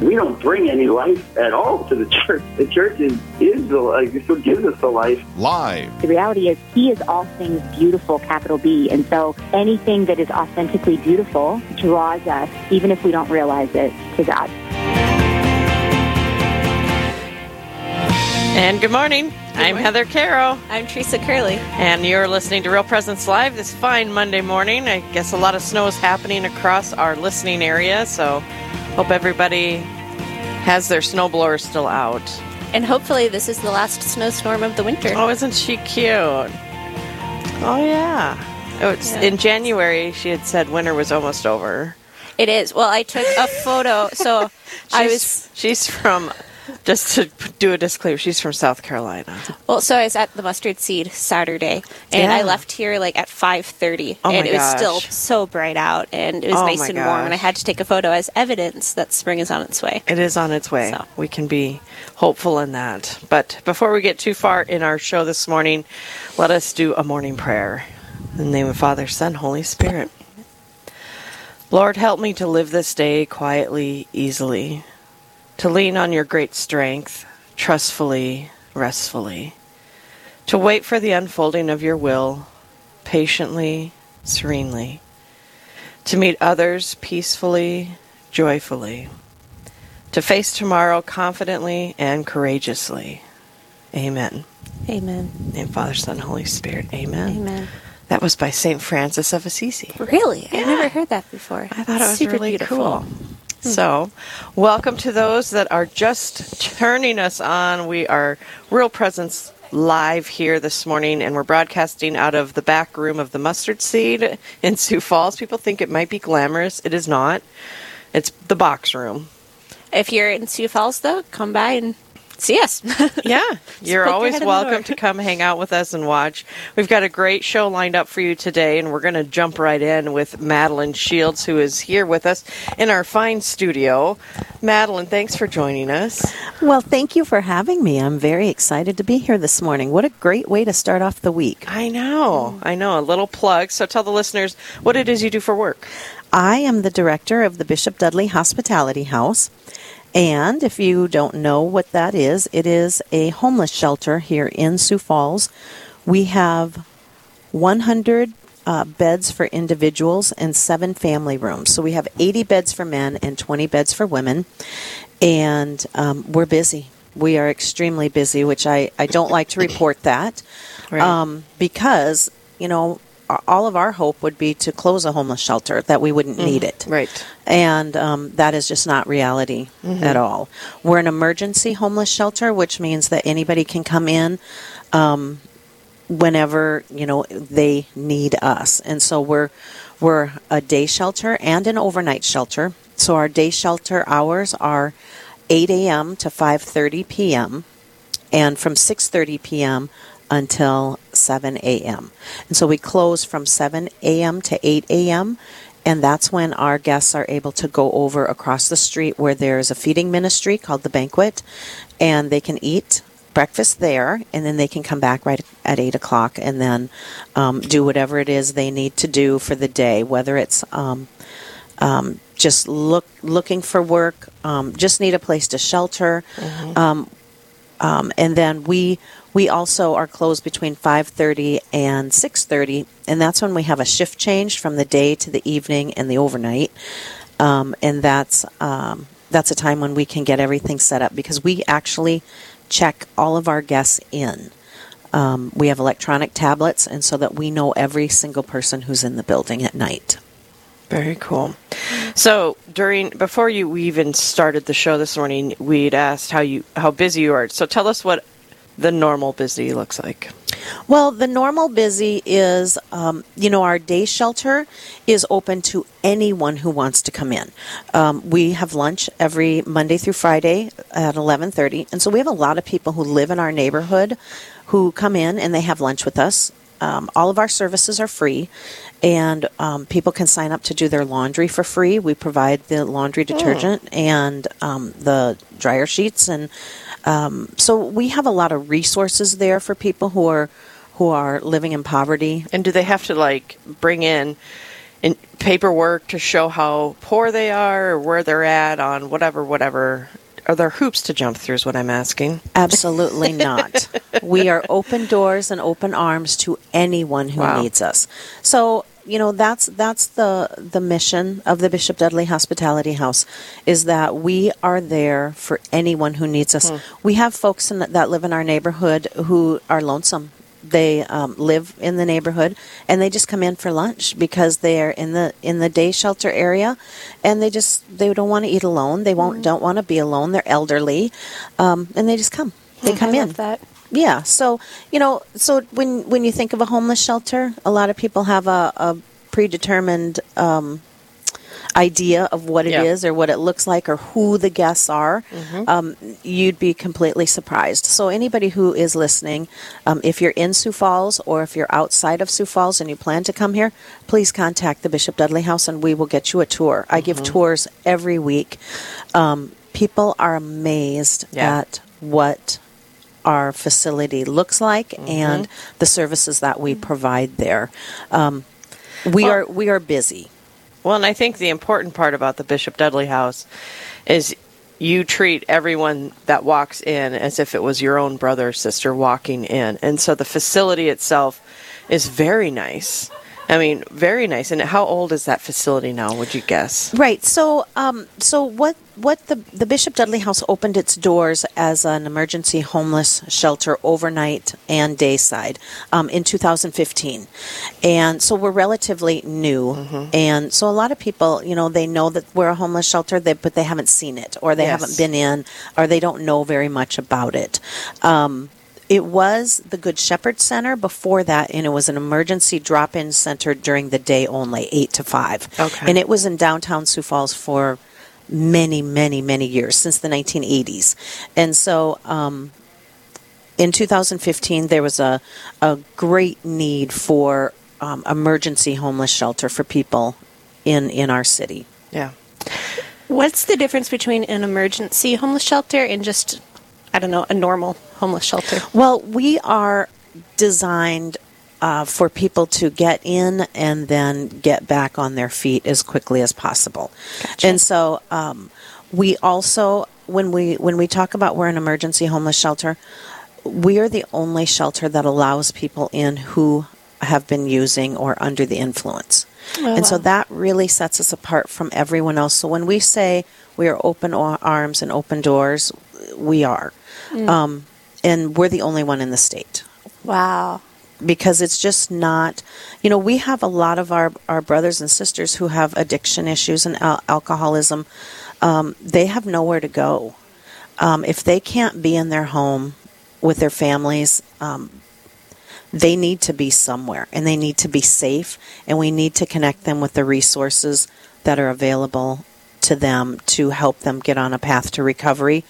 We don't bring any life at all to the church. The church is, is the life. It's what gives us the life. Live. The reality is, He is all things beautiful, capital B. And so anything that is authentically beautiful draws us, even if we don't realize it, to God. And good morning. I'm Heather Caro. I'm Teresa Curley. And you're listening to Real Presence Live this fine Monday morning. I guess a lot of snow is happening across our listening area, so hope everybody has their snowblowers still out. And hopefully, this is the last snowstorm of the winter. Oh, isn't she cute? Oh, yeah. Oh, it's, Yeah. In January, she had said winter was almost over. It is. Well, I took a photo. So I was She's from. Just to do a disclaimer, she's from South Carolina. well. So I was at the Mustard Seed Saturday, and I left here like at five thirty, Oh and it was gosh. still so bright out, and it was Oh nice and warm, and I had to take a photo as evidence that spring is on its way. It is on its way. So. We can be hopeful in that. But before we get too far in our show this morning, let us do a morning prayer. In the name of Father, Son, Holy Spirit. Lord, help me to live this day quietly, easily, to lean on your great strength, trustfully, restfully, to wait for the unfolding of your will, patiently, serenely, to meet others peacefully, joyfully to face tomorrow confidently and courageously. Amen. Amen. In Father, Son, Holy Spirit. Amen. Amen. That was by St. Francis of Assisi. Really, I never heard that before. I thought it was Super really beautiful. cool. Hmm. So, welcome to those that are just turning us on. We are Real Presence live here this morning, and we're broadcasting out of the back room of the Mustard Seed in Sioux Falls. People think it might be glamorous. It is not. It's the box room. If you're in Sioux Falls, though, come by and see us. Yeah, you're always head in the welcome to come hang out with us and watch. We've got a great show lined up for you today, and we're going to jump right in with Madeline Shields, who is here with us in our fine studio. Madeline, thanks for joining us. Well, thank you for having me. I'm very excited to be here this morning. What a great way to start off the week. I know, I know. A little plug. So tell the listeners what it is you do for work. I am the director of the Bishop Dudley Hospitality House. And if you don't know what that is, it is a homeless shelter here in Sioux Falls. We have 100 uh, beds for individuals and seven family rooms. So we have 80 beds for men and 20 beds for women. And um, we're busy. We are extremely busy, which I, I don't like to report that Right. um, because, you know, all of our hope would be to close a homeless shelter, that we wouldn't need it. Right. And um, that is just not reality at all. We're an emergency homeless shelter, which means that anybody can come in um, whenever you know they need us. And so we're we're a day shelter and an overnight shelter. So our day shelter hours are 8 a.m. to 5:30 p.m. and from 6:30 p.m. until 7 a.m. And so we close from 7 a.m. to 8 a.m. And that's when our guests are able to go over across the street where there's a feeding ministry called the Banquet, and they can eat breakfast there, and then they can come back right at 8 o'clock and then um, do whatever it is they need to do for the day, whether it's um, um, just look looking for work, um, just need a place to shelter, um, um, and then we we also are closed between 5:30 and 6:30, and that's when we have a shift change from the day to the evening and the overnight, um, and that's um, that's a time when we can get everything set up because we actually check all of our guests in. Um, we have electronic tablets, and so that we know every single person who's in the building at night. Very cool. So during before you even started the show this morning, we'd asked how you how busy you are. So tell us what the normal busy looks like. Well, the normal busy is, um, you know, our day shelter is open to anyone who wants to come in. Um, we have lunch every Monday through Friday at eleven thirty, and so we have a lot of people who live in our neighborhood who come in and they have lunch with us. um, all of our services are free, and um, people can sign up to do their laundry for free. We provide the laundry detergent and um, the dryer sheets, and um, so we have a lot of resources there for people who are who are living in poverty. And do they have to like bring in in paperwork to show how poor they are or where they're at on whatever whatever are there hoops to jump through is what I'm asking. Absolutely not. we are open doors and open arms to anyone who Wow. needs us. So, you know, that's that's the the mission of the Bishop Dudley Hospitality House is that we are there for anyone who needs us. We have folks in, that live in our neighborhood who are lonesome. They um, live in the neighborhood and they just come in for lunch because they're in the in the day shelter area, and they just they don't want to eat alone. They won't don't want to be alone. They're elderly, um, and they just come. They come I in. that. Yeah. So you know, so when when you think of a homeless shelter, a lot of people have a, a predetermined um, idea of what it is Yeah. or what it looks like or who the guests are. Um, you'd be completely surprised. So anybody who is listening, um, if you're in Sioux Falls or if you're outside of Sioux Falls and you plan to come here, please contact the Bishop Dudley House and we will get you a tour. I give tours every week. Um, people are amazed Yeah. at what our facility looks like and the services that we provide there. Um, we Well- are we are busy. Well, and I think the important part about the Bishop Dudley House is you treat everyone that walks in as if it was your own brother or sister walking in. And so the facility itself is very nice. I mean, very nice. And how old is that facility now, would you guess? Right. So, um, so what? What the the Bishop Dudley House opened its doors as an emergency homeless shelter overnight and dayside um, in 2015, and so we're relatively new. And so a lot of people, you know, they know that we're a homeless shelter, they, but they haven't seen it, or they Yes. haven't been in, or they don't know very much about it. Um, it was the Good Shepherd Center before that, and it was an emergency drop in center during the day only, 8 to 5. Okay. And it was in downtown Sioux Falls for many, many, many years, since the 1980s. And so um, in 2015, there was a, a great need for um, emergency homeless shelter for people in, in our city. Yeah. What's the difference between an emergency homeless shelter and just, I don't know, a normal homeless shelter? Well, we are designed uh, for people to get in and then get back on their feet as quickly as possible. And so um, we also, when we when we talk about we're an emergency homeless shelter, we are the only shelter that allows people in who have been using or under the influence. and so that really sets us apart from everyone else. So when we say we are open arms and open doors, we are. Um, and we're the only one in the state. Wow. because it's just not you know we have a lot of our, our brothers and sisters who have addiction issues and al- alcoholism. Um, they have nowhere to go. Um, if they can't be in their home with their families um, they need to be somewhere and they need to be safe and we need to connect them with the resources that are available to them to help them get on a path to recovery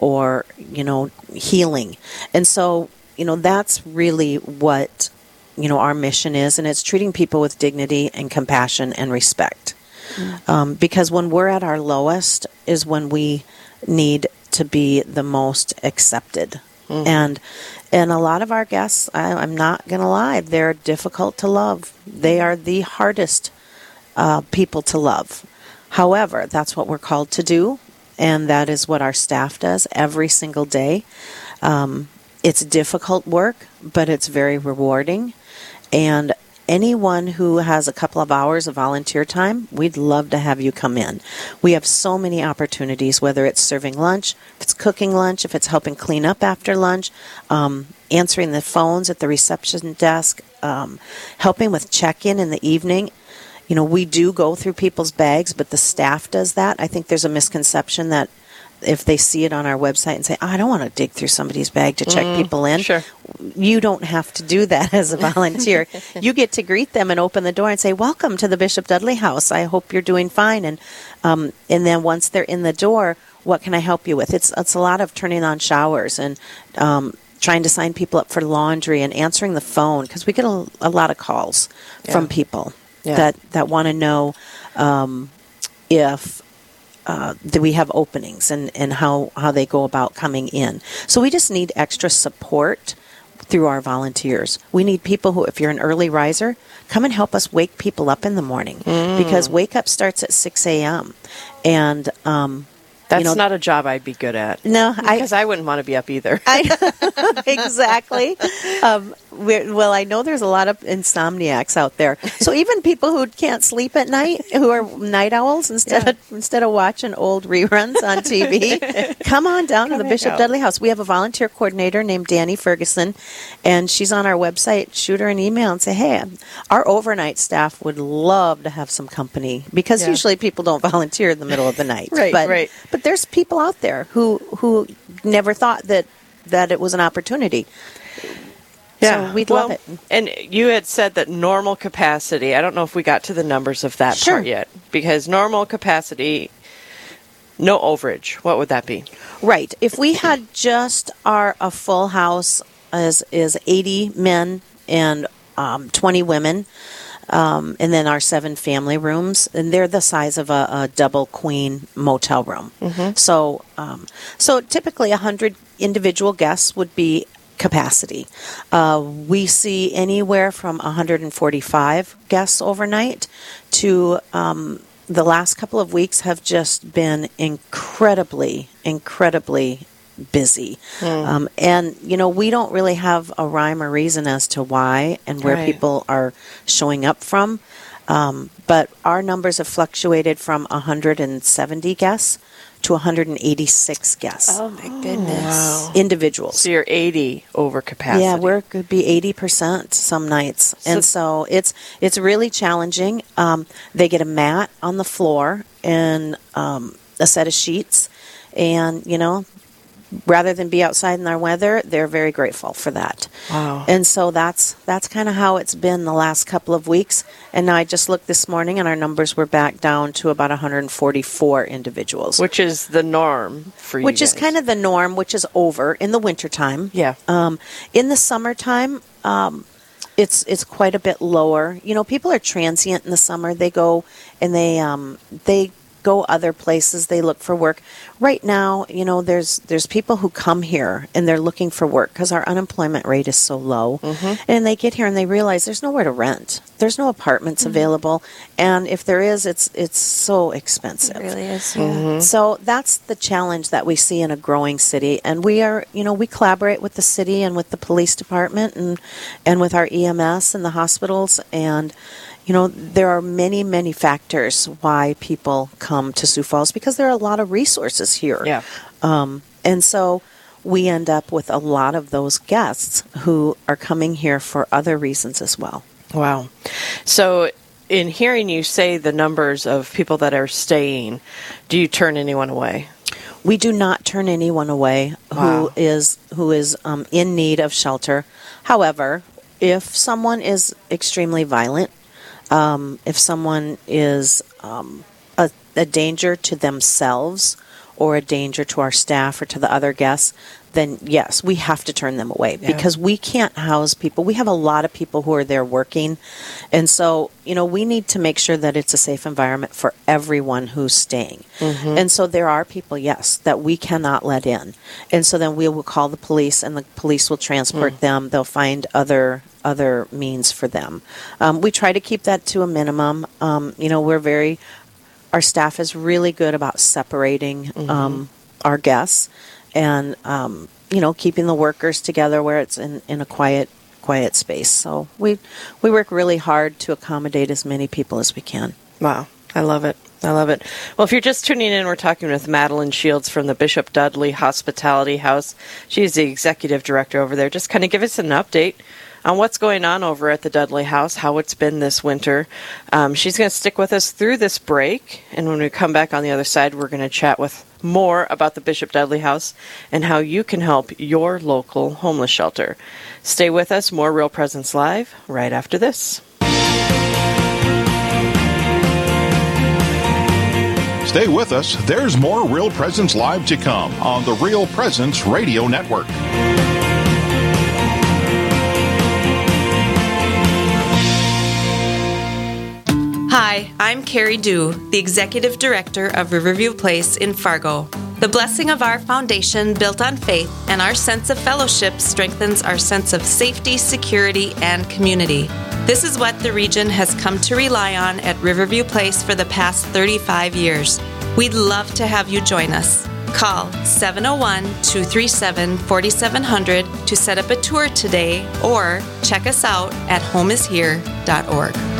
or you know healing. And so you know that's really what you know our mission is and it's treating people with dignity and compassion and respect. Um, because when we're at our lowest is when we need to be the most accepted. And and a lot of our guests I, i'm not going to lie they're difficult to love. They are the hardest uh, people to love. However that's what we're called to do and that is what our staff does every single day um, it's difficult work but it's very rewarding and anyone who has a couple of hours of volunteer time, we'd love to have you come in. We have so many opportunities, whether it's serving lunch, if it's cooking lunch, if it's helping clean up after lunch, um, answering the phones at the reception desk, um, helping with check in in the evening. You know, we do go through people's bags, but the staff does that. I think there's a misconception that if they see it on our website and say, oh, I don't want to dig through somebody's bag to check people in, sure. you don't have to do that as a volunteer. you get to greet them and open the door and say, "Welcome to the Bishop Dudley House. I hope you're doing fine." And um, and then once they're in the door, what can I help you with? It's it's a lot of turning on showers and um, trying to sign people up for laundry and answering the phone because we get a, a lot of calls from people Yeah. that that want to know um, if uh, do we have openings and, and how, how they go about coming in. So we just need extra support through our volunteers. We need people who, if you're an early riser, come and help us wake people up in the morning because wake up starts at 6 a.m. And, um, That's you know, not a job I'd be good at. No, I- because I, wouldn't want to be up either. I, exactly. Um, we're, well, I know there's a lot of insomniacs out there. So even people who can't sleep at night, who are night owls, instead of instead of watching old reruns on TV, come on down to the Bishop out. Dudley House. We have a volunteer coordinator named Danny Ferguson, and she's on our website. Shoot her an email and say, "Hey, our overnight staff would love to have some company because Yeah. usually people don't volunteer in the middle of the night, Right, But, right. But there's people out there who who never thought that that it was an opportunity. So we'd well, love it. And you had said that normal capacity. I don't know if we got to the numbers of that Sure. part yet, because normal capacity, no overage. What would that be? Right. If we had just our a full house as is 80 men and um, 20 women, um, and then our seven family rooms, and they're the size of a, a double queen motel room. So, um, so typically 100 individual guests would be capacity. Uh, we see anywhere from 145 guests overnight to um, the last couple of weeks have just been incredibly, incredibly busy. Um, and, you know, we don't really have a rhyme or reason as to why and where Right. people are showing up from. Um, but our numbers have fluctuated from 170 guests to 186 guests. Oh my goodness. Individuals. So you're 80 over capacity. Yeah, we're could be eighty percent some nights, and so it's it's really challenging. Um, they get a mat on the floor and um, a set of sheets, and you know, rather than be outside in our weather, they're very grateful for that. Wow. And so that's that's kind of how it's been the last couple of weeks. And now I just looked this morning, and our numbers were back down to about 144 individuals, Which is the norm for you. which is kind of the norm, which is over in the wintertime. Yeah. Um, in the summertime, um, it's it's quite a bit lower. You know, people are transient in the summer. They go and they um, they go other places. They look for work. Right now, you know, there's there's people who come here and they're looking for work because our unemployment rate is so low. Mm-hmm. And they get here and they realize there's nowhere to rent. There's no apartments mm-hmm. available, and if there is, it's it's so expensive. It really is. Yeah. Mm-hmm. So that's the challenge that we see in a growing city, and we are, you know, we collaborate with the city and with the police department and and with our EMS and the hospitals, and you know, there are many many factors why people come to Sioux Falls because there are a lot of resources here. Yeah. Um, and so we end up with a lot of those guests who are coming here for other reasons as well. Wow. So, in hearing you say the numbers of people that are staying, do you turn anyone away? We do not turn anyone away Wow. who is who is um, in need of shelter. However, if someone is extremely violent, um, if someone is um, a, a danger to themselves or a danger to our staff or to the other guests, then yes, we have to turn them away because we can't house people. We have a lot of people who are there working. And so, you know, we need to make sure that it's a safe environment for everyone who's staying. And so there are people, yes, that we cannot let in. And so then we will call the police and the police will transport them. They'll find other other means for them. Um, we try to keep that to a minimum. Um, you know, we're very our staff is really good about separating um, our guests and um, you know keeping the workers together where it's in, in a quiet quiet space. So we we work really hard to accommodate as many people as we can. Wow. I love it. I love it. Well, if you're just tuning in, we're talking with Madeline Shields from the Bishop Dudley Hospitality House. She's the executive director over there. Just kind of give us an update on what's going on over at the Dudley House, how it's been this winter. Um, she's going to stick with us through this break, and when we come back on the other side, we're going to chat with more about the Bishop Dudley House and how you can help your local homeless shelter. Stay with us. More Real Presence Live right after this. Stay with us. There's more Real Presence Live to come on the Real Presence Radio Network. Hi, I'm Carrie Dew, the Executive Director of Riverview Place in Fargo. The blessing of our foundation, built on faith, and our sense of fellowship strengthens our sense of safety, security, and community. This is what the region has come to rely on at Riverview Place for the past 35 years. We'd love to have you join us. Call 701 237 4700 to set up a tour today or check us out at homeishere.org.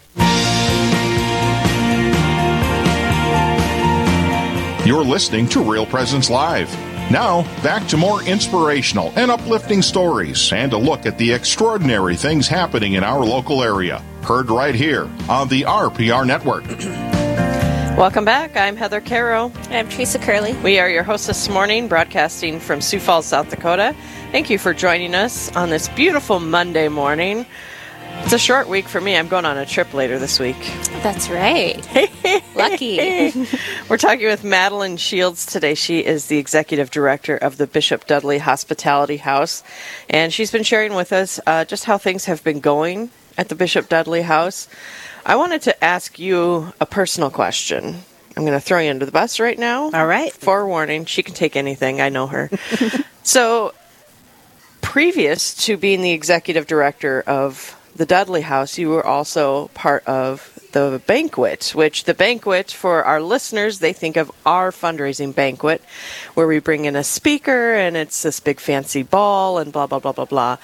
You're listening to Real Presence Live. Now, back to more inspirational and uplifting stories and a look at the extraordinary things happening in our local area. Heard right here on the RPR Network. Welcome back. I'm Heather Caro. I'm Teresa Curley. We are your hosts this morning, broadcasting from Sioux Falls, South Dakota. Thank you for joining us on this beautiful Monday morning. It's a short week for me. I'm going on a trip later this week. That's right. Lucky. We're talking with Madeline Shields today. She is the executive director of the Bishop Dudley Hospitality House, and she's been sharing with us uh, just how things have been going at the Bishop Dudley House. I wanted to ask you a personal question. I'm going to throw you under the bus right now. All right. Forewarning, she can take anything. I know her. so, previous to being the executive director of the Dudley House, you were also part of the banquet, which the banquet for our listeners, they think of our fundraising banquet, where we bring in a speaker and it's this big fancy ball and blah, blah, blah, blah, blah.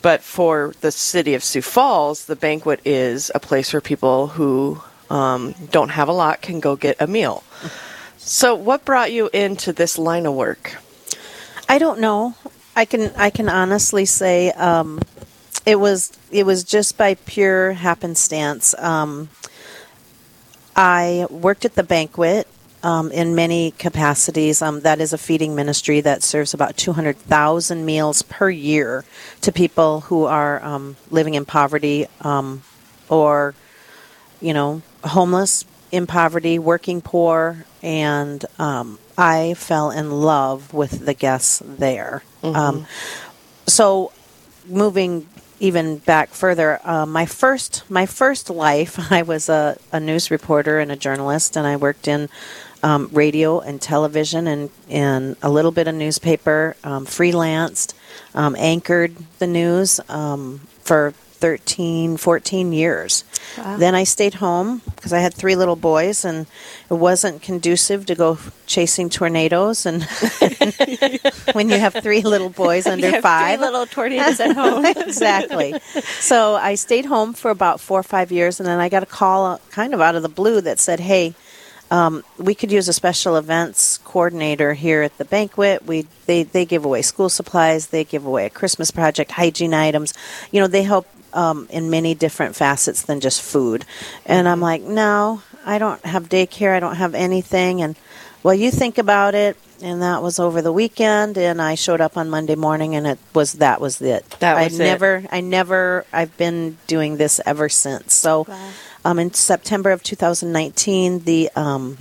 But for the city of Sioux Falls, the banquet is a place where people who um, don't have a lot can go get a meal. So, what brought you into this line of work? I don't know. I can I can honestly say um, it was it was just by pure happenstance. Um, I worked at the banquet um, in many capacities. Um, that is a feeding ministry that serves about 200,000 meals per year to people who are um, living in poverty um, or, you know, homeless, in poverty, working poor, and um, I fell in love with the guests there. Um, so, moving even back further, uh, my first my first life, I was a, a news reporter and a journalist, and I worked in um, radio and television and, and a little bit of newspaper, um, freelanced, um, anchored the news um, for 13, 14 years. Then I stayed home because I had three little boys, and it wasn't conducive to go chasing tornadoes. And when you have three little boys under You have five, three little tornadoes at home. exactly. So I stayed home for about four or five years, and then I got a call uh, kind of out of the blue that said, "Hey, um, we could use a special events coordinator here at the banquet. We they they give away school supplies, they give away a Christmas project, hygiene items. You know, they help um, in many different facets than just food. And I'm like, no, I don't have daycare. I don't have anything. And well, you think about it. And that was over the weekend, and I showed up on Monday morning, and it was that was it. That I was it. never, I never, I've been doing this ever since. So, Um, in September of 2019, the um,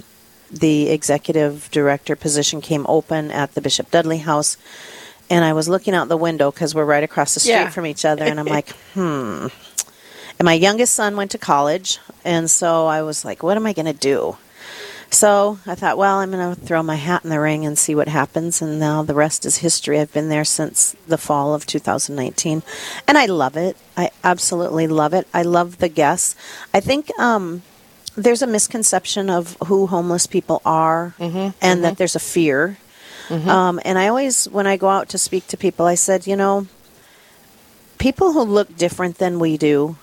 the executive director position came open at the Bishop Dudley House, and I was looking out the window because we're right across the street Yeah. from each other, and I'm like, hmm. And my youngest son went to college, and so I was like, what am I going to do? So I thought, well, I'm going to throw my hat in the ring and see what happens. And now the rest is history. I've been there since the fall of 2019, and I love it. I absolutely love it. I love the guests. I think um, there's a misconception of who homeless people are, and that there's a fear. Um, and I always, when I go out to speak to people, I said, you know, people who look different than we do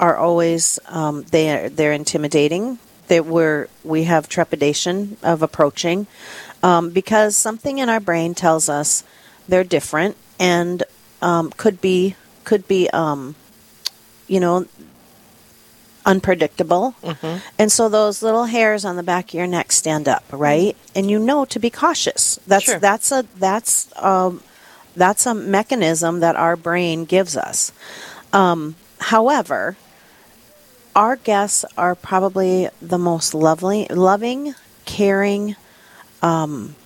are always um, they are they're intimidating. That we're we have trepidation of approaching um, because something in our brain tells us they're different and um, could be could be um, you know unpredictable. And so those little hairs on the back of your neck stand up, right? And you know to be cautious. That's Sure. that's a that's um that's a mechanism that our brain gives us. Um, however, our guests are probably the most lovely, loving, caring. Um,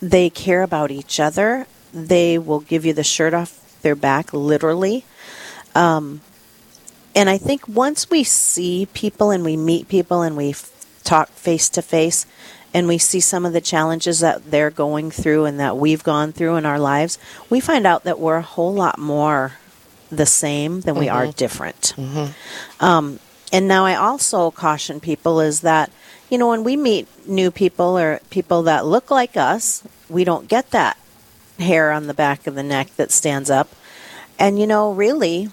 they care about each other. They will give you the shirt off their back, literally. Um, and I think once we see people and we meet people and we f- talk face to face and we see some of the challenges that they're going through and that we've gone through in our lives, we find out that we're a whole lot more the same than we are different. Um, and now I also caution people is that, you know, when we meet new people or people that look like us, we don't get that hair on the back of the neck that stands up. And, you know, really,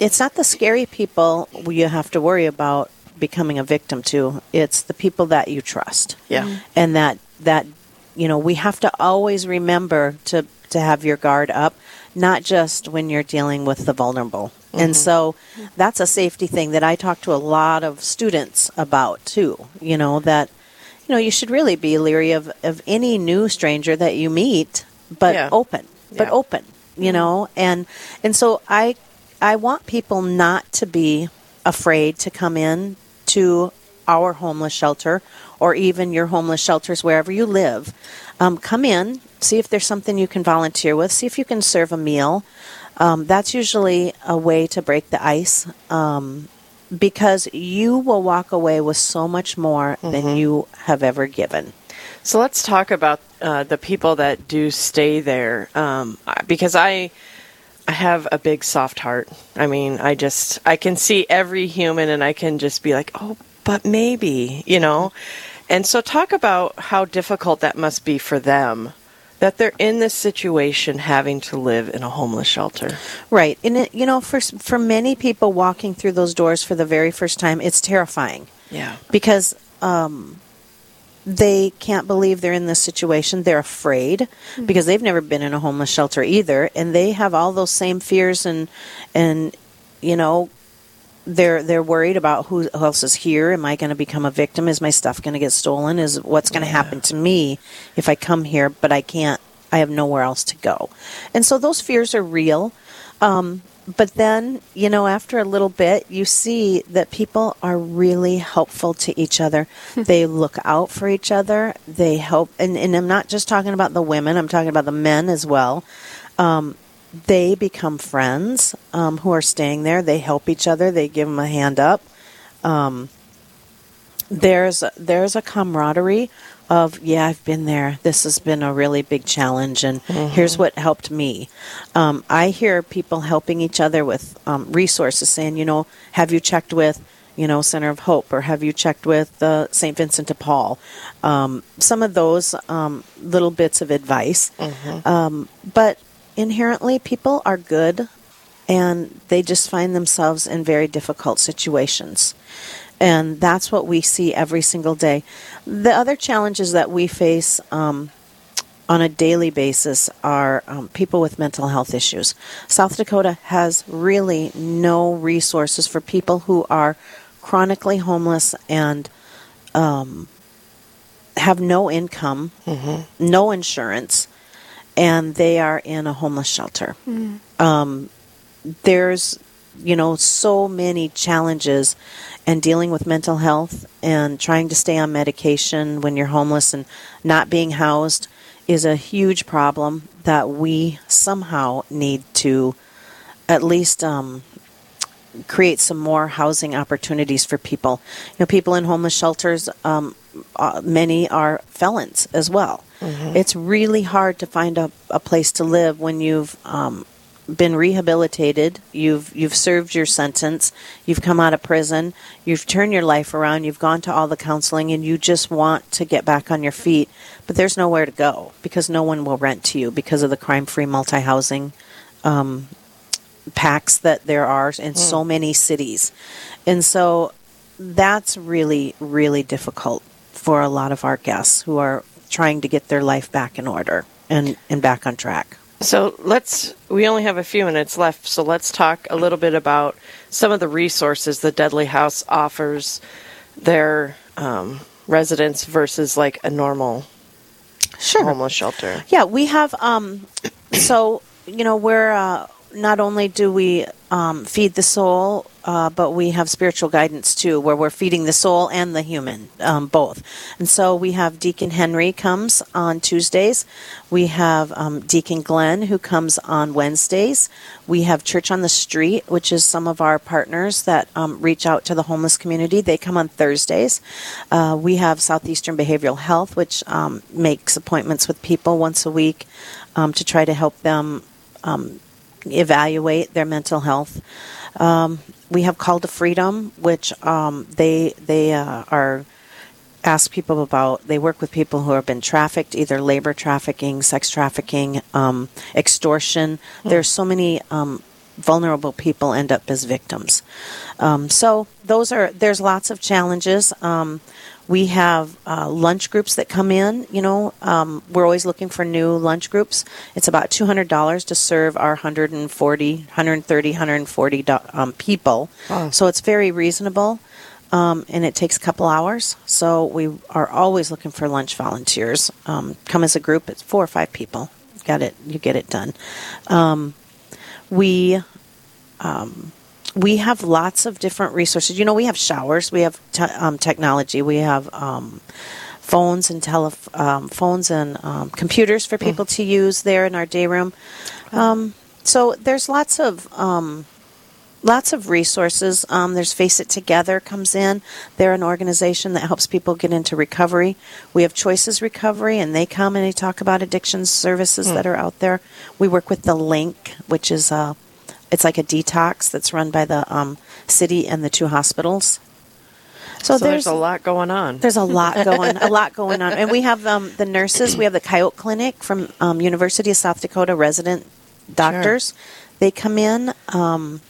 it's not the scary people you have to worry about becoming a victim to. It's the people that you trust. Yeah. Mm-hmm. And that, that, you know, we have to always remember to, to have your guard up, not just when you're dealing with the vulnerable. And so that's a safety thing that I talk to a lot of students about too. You know, that, you know, you should really be leery of, of any new stranger that you meet, but Yeah. open, but Yeah. open, you know, and, and so I, I want people not to be afraid to come in to our homeless shelter or even your homeless shelters wherever you live. Um, come in, see if there's something you can volunteer with, see if you can serve a meal. Um, that's usually a way to break the ice um, because you will walk away with so much more than you have ever given. So let's talk about uh, the people that do stay there, um, because I, I have a big soft heart. I mean, I just I can see every human, and I can just be like, oh, but maybe, you know. And so, talk about how difficult that must be for them that they're in this situation, having to live in a homeless shelter. Right, and it, you know, for for many people walking through those doors for the very first time, it's terrifying. Yeah. because um, they can't believe they're in this situation. They're afraid because they've never been in a homeless shelter either, and they have all those same fears and and you know they're they're worried about who else is here. Am I going to become a victim? Is my stuff going to get stolen? Is what's going to happen to me if I come here? But I can't. I have nowhere else to go, and so those fears are real. Um, but then, you know, after a little bit, you see that people are really helpful to each other. they look out for each other. They help, and, and I'm not just talking about the women. I'm talking about the men as well. Um, they become friends um, who are staying there. They help each other. They give them a hand up. Um, there's there's a camaraderie of yeah I've been there. This has been a really big challenge, and here's what helped me. Um, I hear people helping each other with um, resources, saying you know have you checked with you know Center of Hope or have you checked with uh, St. Vincent de Paul? Um, some of those um, little bits of advice, um, but inherently people are good and they just find themselves in very difficult situations. And that's what we see every single day. The other challenges that we face um, on a daily basis are um, people with mental health issues. South Dakota has really no resources for people who are chronically homeless and um, have no income, no insurance, and they are in a homeless shelter. Um, there's you know, so many challenges and dealing with mental health and trying to stay on medication when you're homeless and not being housed is a huge problem that we somehow need to at least um, create some more housing opportunities for people. You know, people in homeless shelters, um, uh, many are felons as well. Mhm. It's really hard to find a, a place to live when you've um, been rehabilitated, you've you've served your sentence, you've come out of prison, you've turned your life around, you've gone to all the counseling, and you just want to get back on your feet, but there's nowhere to go because no one will rent to you because of the crime-free multi-housing um, packs that there are in so many cities, and so that's really really difficult for a lot of our guests who are trying to get their life back in order and, and back on track. So let's, we only have a few minutes left, so let's talk a little bit about some of the resources the Dudley House offers their um, residents versus like a normal sure. homeless shelter. Yeah, we have. Um, so you know, we're uh, not only do we um, feed the soul, uh, but we have spiritual guidance too, where we're feeding the soul and the human, um, both. And so we have Deacon Henry comes on Tuesdays. We have um, Deacon Glenn who comes on Wednesdays. We have Church on the Street, which is some of our partners that um, reach out to the homeless community. They come on Thursdays. Uh, we have Southeastern Behavioral Health, which um, makes appointments with people once a week um, to try to help them um, evaluate their mental health. Um, we have Call to Freedom, which um, they they uh, are ask people about. They work with people who have been trafficked, either labor trafficking, sex trafficking, um, extortion. There's so many um, vulnerable people end up as victims. Um, so those are there's lots of challenges. We have uh, lunch groups that come in. You know, um, we're always looking for new lunch groups. It's about two hundred dollars to serve our 140, 130, 140 do- um, people. Wow. So it's very reasonable, um, and it takes a couple hours. So we are always looking for lunch volunteers. Um, come as a group. It's four or five people. Got it. You get it done. Um, we um, we have lots of different resources. You know, we have showers, we have te- um, technology, we have um, phones and tele- um, phones and um, computers for people to use there in our day room. Um, so there's lots of um, lots of resources. Um, there's Face It Together comes in. They're an organization that helps people get into recovery. We have Choices Recovery, and they come and they talk about addiction services Hmm. that are out there. We work with the Link, which is a it's like a detox that's run by the um, city and the two hospitals. So, there's, a lot going on. There's a lot going, a lot going on, and we have um, the nurses. We have the Coyote Clinic from um, University of South Dakota resident doctors. They come in. Um,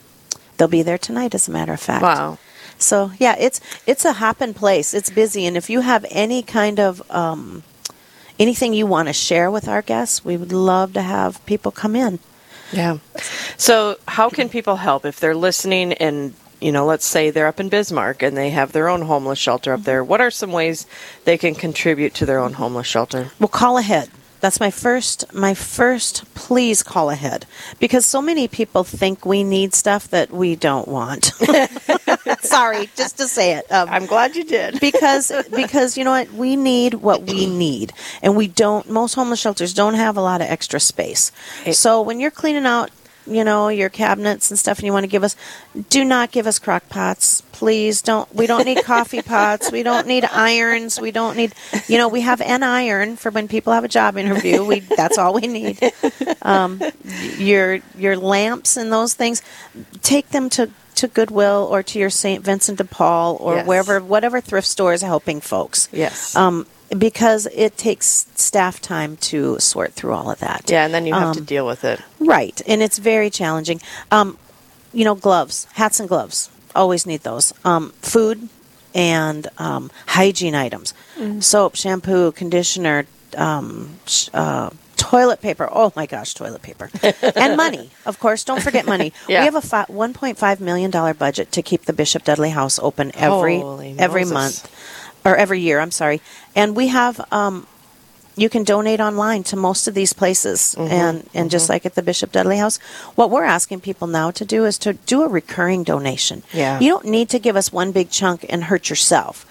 they'll be there tonight, as a matter of fact. Wow. So yeah, it's it's a hopping place. It's busy, and if you have any kind of um, anything you want to share with our guests, we would love to have people come in. Yeah. So, how can people help if they're listening and, you know, let's say they're up in Bismarck and they have their own homeless shelter up there? Mm-hmm. What are some ways they can contribute to their own homeless shelter? Well, call ahead. That's my first my first please call ahead because so many people think we need stuff that we don't want. Sorry, just to say it. Um, I'm glad you did. because because you know what we need what we need and we don't most homeless shelters don't have a lot of extra space. So when you're cleaning out you know your cabinets and stuff and you want to give us do not give us crock pots please don't we don't need coffee pots we don't need irons we don't need you know we have an iron for when people have a job interview we that's all we need um, your your lamps and those things take them to to Goodwill or to your St. Vincent de Paul or Yes. wherever whatever thrift store is helping folks Yes. um, because it takes staff time to sort through all of that Yeah, and then you have to Um, deal with it. Right, and it's very challenging. Um, you know, gloves, hats and gloves, always need those. Um, food and um, hygiene items, Mm. soap, shampoo, conditioner, um, sh- uh, toilet paper. Oh my gosh, toilet paper and money. Of course, don't forget money. Yeah. We have a fi- 1.5 million dollar budget to keep the Bishop Dudley House open every Holy every Moses. month or every year. I'm sorry, and we have. Um, you can donate online to most of these places, Mm-hmm. and and just like at the Bishop Dudley House, what we're asking people now to do is to do a recurring donation. Yeah. you don't need to give us one big chunk and hurt yourself.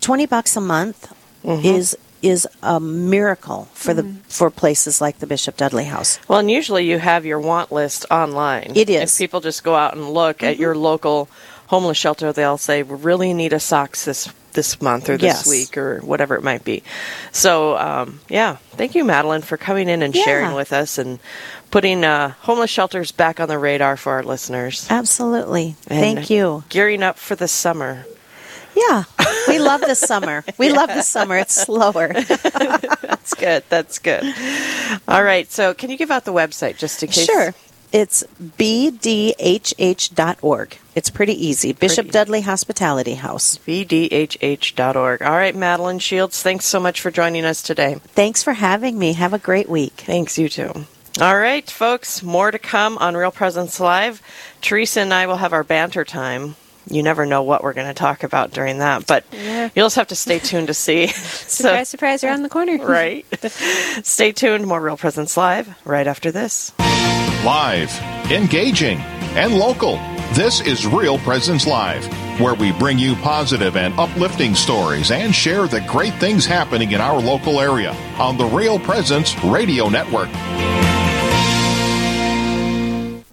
Twenty bucks a month Mm-hmm. is is a miracle for the for places like the Bishop Dudley House. Well, and usually you have your want list online. It is. If people just go out and look at your local homeless shelter, they'll say, "We really need a socks this this month or this Yes. week or whatever it might be." So, um, yeah, thank you, Madeline, for coming in and sharing with us and putting uh, homeless shelters back on the radar for our listeners. Absolutely, And thank you. Gearing up for the summer. Yeah, we love the summer. We love the summer. It's slower. That's good. That's good. All right. So, can you give out the website just in case? Sure. It's bdhh.org. It's pretty easy. Bishop Dudley Hospitality House. bdhh.org. All right, Madeline Shields, thanks so much for joining us today. Thanks for having me. Have a great week. Thanks, you too. All right, folks, more to come on Real Presence Live. Teresa and I will have our banter time. You never know what we're going to talk about during that, but Yeah. you'll just have to stay tuned to see. Surprise, surprise, around the corner. right. stay tuned. More Real Presence Live right after this. Live, engaging, and local. This is Real Presence Live, where we bring you positive and uplifting stories and share the great things happening in our local area on the Real Presence Radio Network.